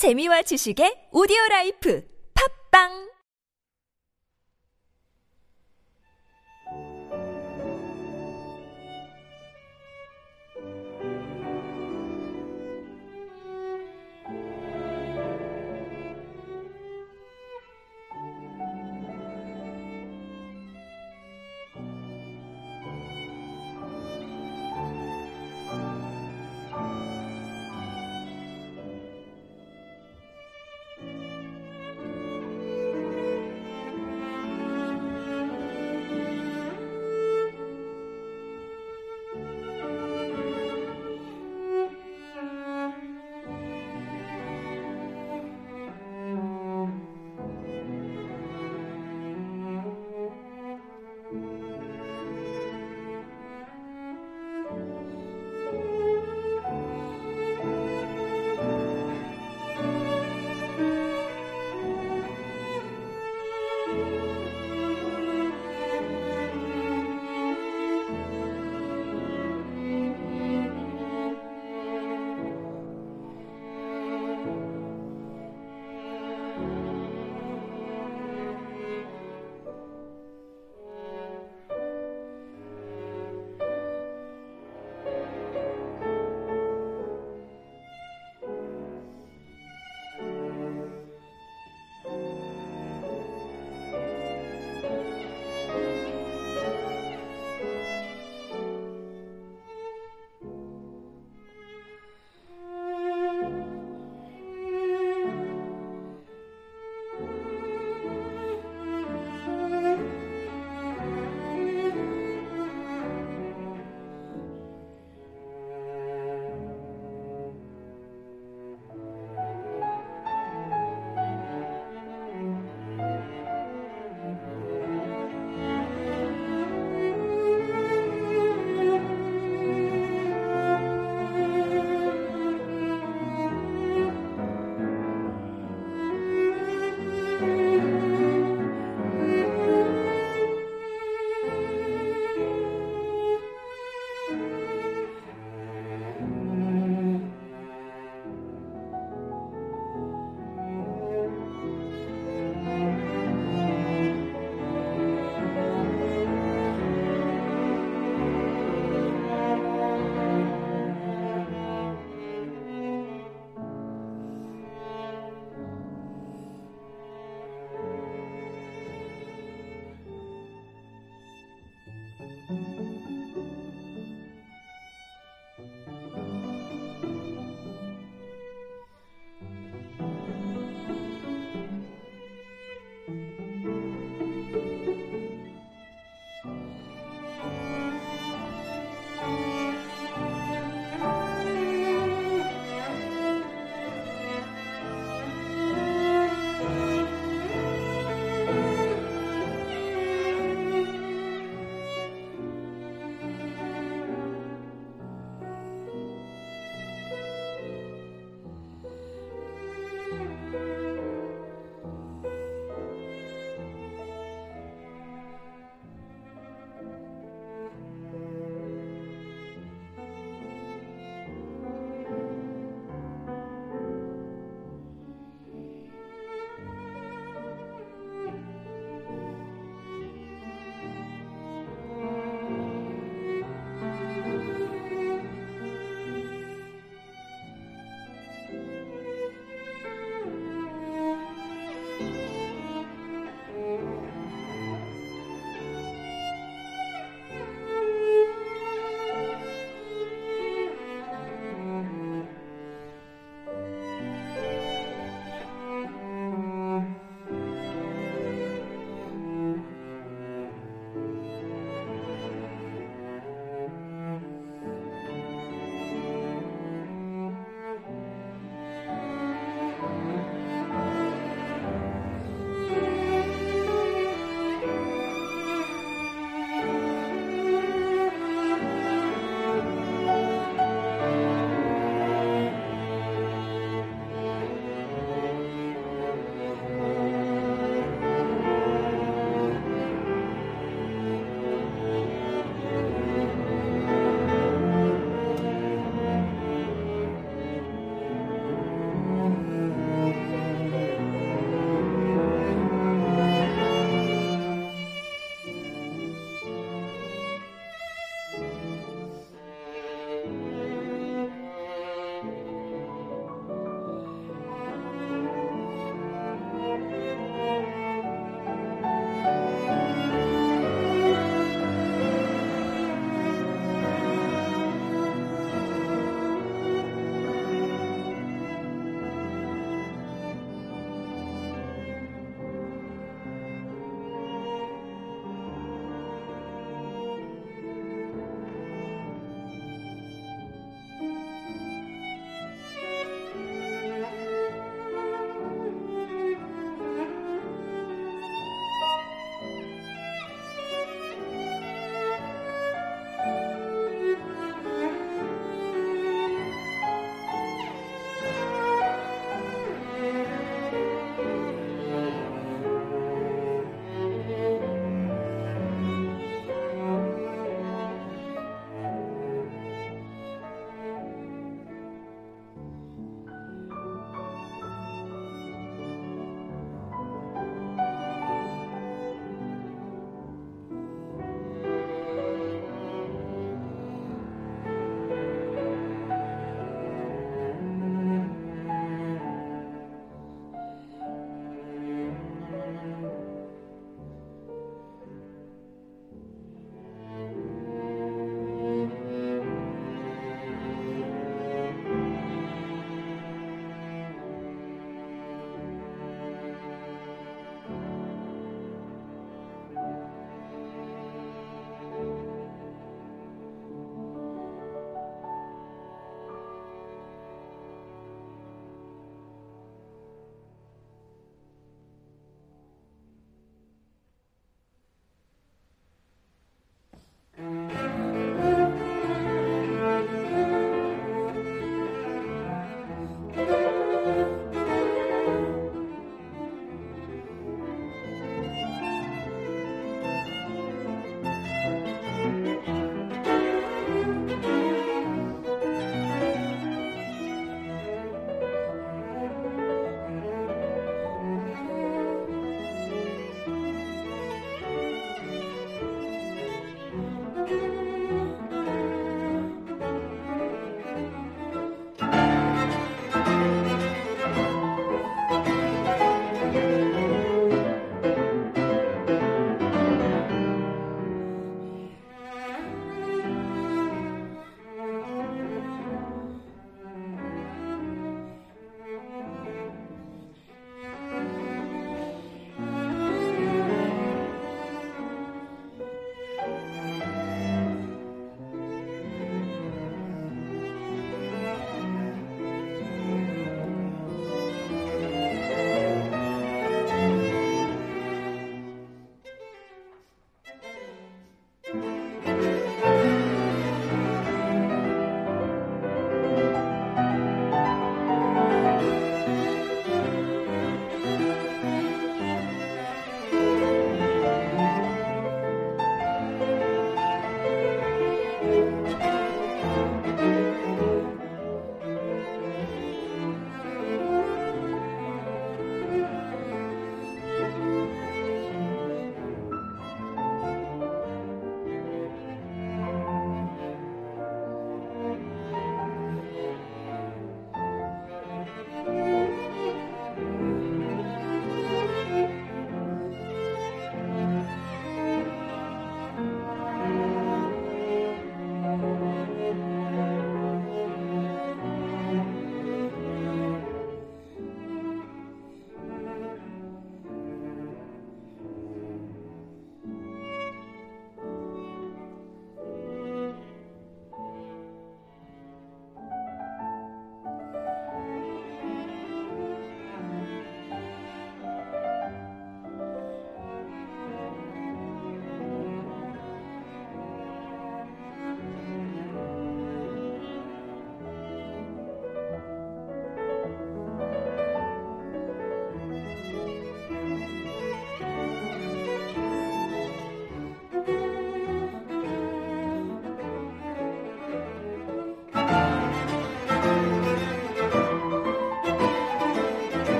재미와 지식의 오디오 라이프. 팝빵!